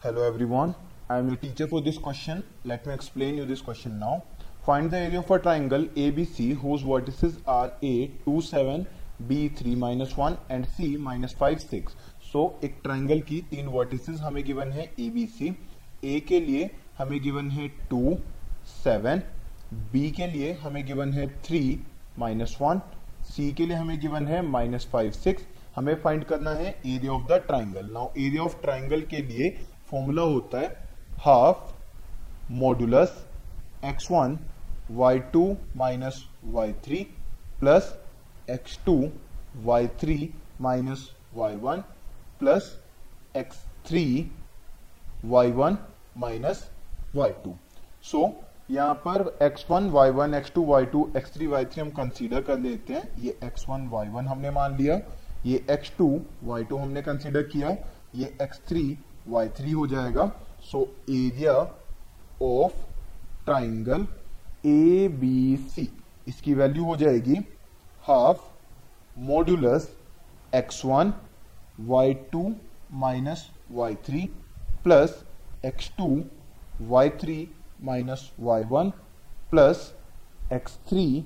Hello everyone, I am the teacher for this question. Let me explain you this question now. Find the area of a triangle ABC whose vertices are A 2 7, B 3 minus 1 and C minus 5 6. So एक triangle की तीन vertices हमें given है ABC. A के लिए हमें given है 2 7, B के लिए हमें गिवन है 3 माइनस 1, C के लिए हमें गिवन है माइनस 5 6 हमें फाइंड करना है area of the triangle now area of triangle के लिए फॉर्मूला होता है half modulus x one y two minus y three plus x two y three minus y one plus x three y one minus y two. So यहाँ पर x1, y1, x2, y2, x3, y3 हम consider कर लेते हैं। ये x1, y1 हमने मान लिया। ये x2, y2 हमने कंसिडर किया। ये x3, y3 हो जाएगा। So area of triangle A B C इसकी वैल्यू हो जाएगी half modulus x1, y2 minus y three plus x two y three minus y one plus x three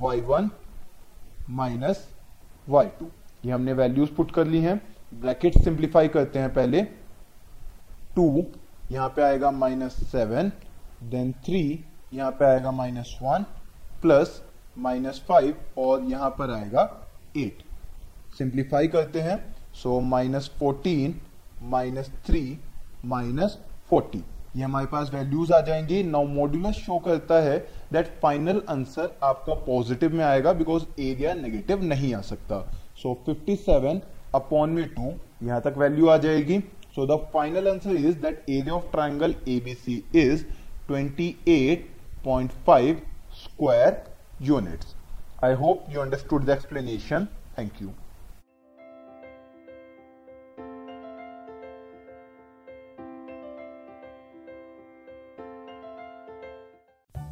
y one minus y two ये हमने values put कर ली हैं। Bracket simplify करते हैं पहले। टू यहाँ पे आएगा माइनस सेवन देन थ्री यहाँ पे आएगा minus one plus minus five और यहाँ पर आएगा एट सिंप्लीफाई करते हैं. So minus fourteen minus three minus forty ये हमारे पास वैल्यूज़ आ जाएँगी. नाउ मॉड्यूलस शो करता है दैट फाइनल आंसर आपका पॉजिटिव में आएगा बिकॉज़ एरिया नेगेटिव नहीं आ सकता. सो so, 57 अपॉन में टू यहाँ तक वैल्यू आ जाएगी. So the final answer is that area of triangle ABC is 28.5 square units. I hope you understood the explanation. Thank you.